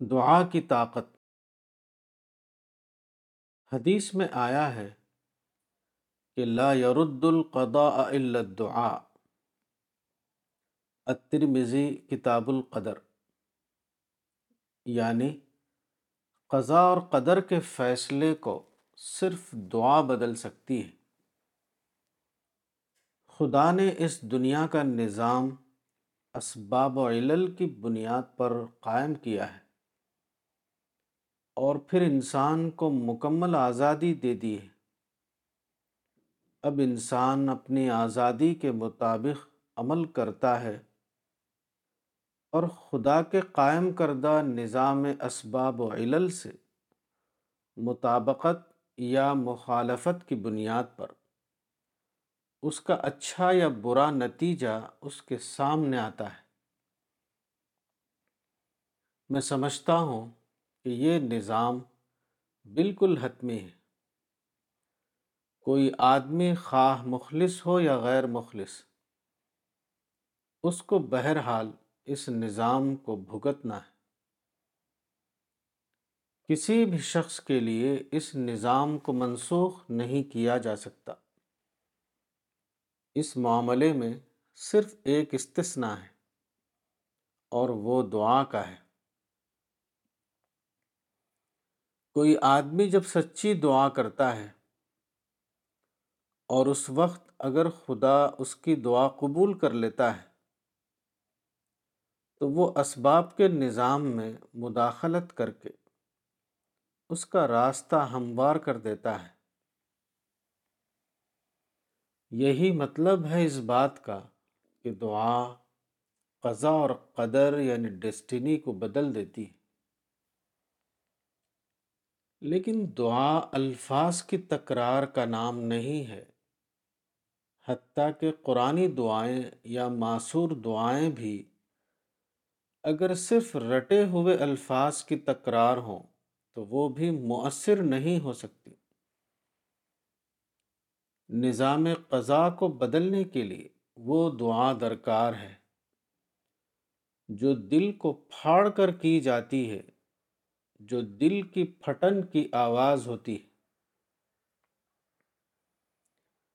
دعا کی طاقت۔ حدیث میں آیا ہے کہ لا يرد القضاء الا الدعاء۔ الترمذی کتاب القدر۔ یعنی قضاء اور قدر کے فیصلے کو صرف دعا بدل سکتی ہے۔ خدا نے اس دنیا کا نظام، اسباب و علل کی بنیاد پر قائم کیا ہے۔ اور پھر انسان کو مکمل آزادی دے دی ہے۔ اب انسان اپنی آزادی کے مطابق عمل کرتا ہے اور خدا کے قائم کردہ نظام اسباب و علل سے مطابقت یا مخالفت کی بنیاد پر اس کا اچھا یا برا نتیجہ اس کے سامنے آتا ہے۔ میں سمجھتا ہوں کہ یہ نظام بالکل حتمی ہے۔ کوئی آدمی خواہ مخلص ہو یا غیر مخلص، اس کو بہرحال اس نظام کو بھگتنا ہے۔ کسی بھی شخص کے لیے اس نظام کو منسوخ نہیں کیا جا سکتا۔ اس معاملے میں صرف ایک استثناء ہے اور وہ دعا کا ہے۔ کوئی آدمی جب سچی دعا کرتا ہے اور اس وقت اگر خدا اس کی دعا قبول کر لیتا ہے، تو وہ اسباب کے نظام میں مداخلت کر کے اس کا راستہ ہموار کر دیتا ہے۔ یہی مطلب ہے اس بات کا کہ دعا قضا اور قدر یعنی ڈسٹنی کو بدل دیتی ہے۔ لیکن دعا الفاظ کی تکرار کا نام نہیں ہے۔ حتیٰ کہ قرآن دعائیں یا معصور دعائیں بھی اگر صرف رٹے ہوئے الفاظ کی تکرار ہوں تو وہ بھی مؤثر نہیں ہو سکتی۔ نظام قضاء کو بدلنے کے لیے وہ دعا درکار ہے۔ جو دل کو پھاڑ کر کی جاتی ہے جو دل کی پھٹن کی آواز ہوتی ہے۔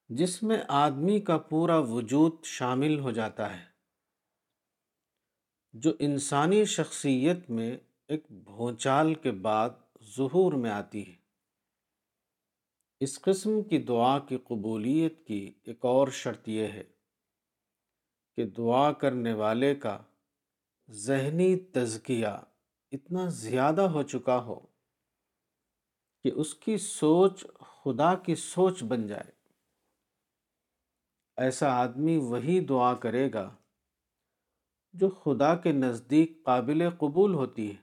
جس میں آدمی کا پورا وجود شامل ہو جاتا ہے۔ جو انسانی شخصیت میں ایک بھونچال کے بعد ظہور میں آتی ہے۔ اس قسم کی دعا کی قبولیت کی ایک اور شرط یہ ہے کہ دعا کرنے والے کا ذہنی تزکیہ اتنا زیادہ ہو چکا ہو کہ اس کی سوچ خدا کی سوچ بن جائے۔ ایسا آدمی وہی دعا کرے گا جو خدا کے نزدیک قابل قبول ہوتی ہے۔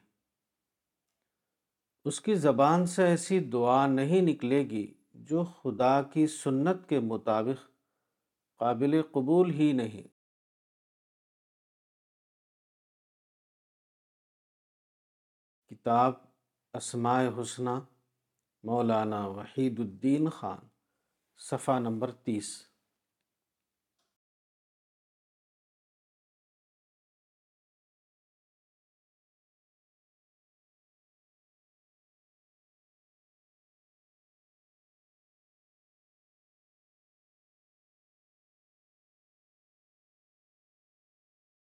اس کی زبان سے ایسی دعا نہیں نکلے گی جو خدا کی سنت کے مطابق قابل قبول ہی نہیں۔ کتاب اسماء حسنہ مولانا وحید الدین خان صفحہ نمبر تیس۔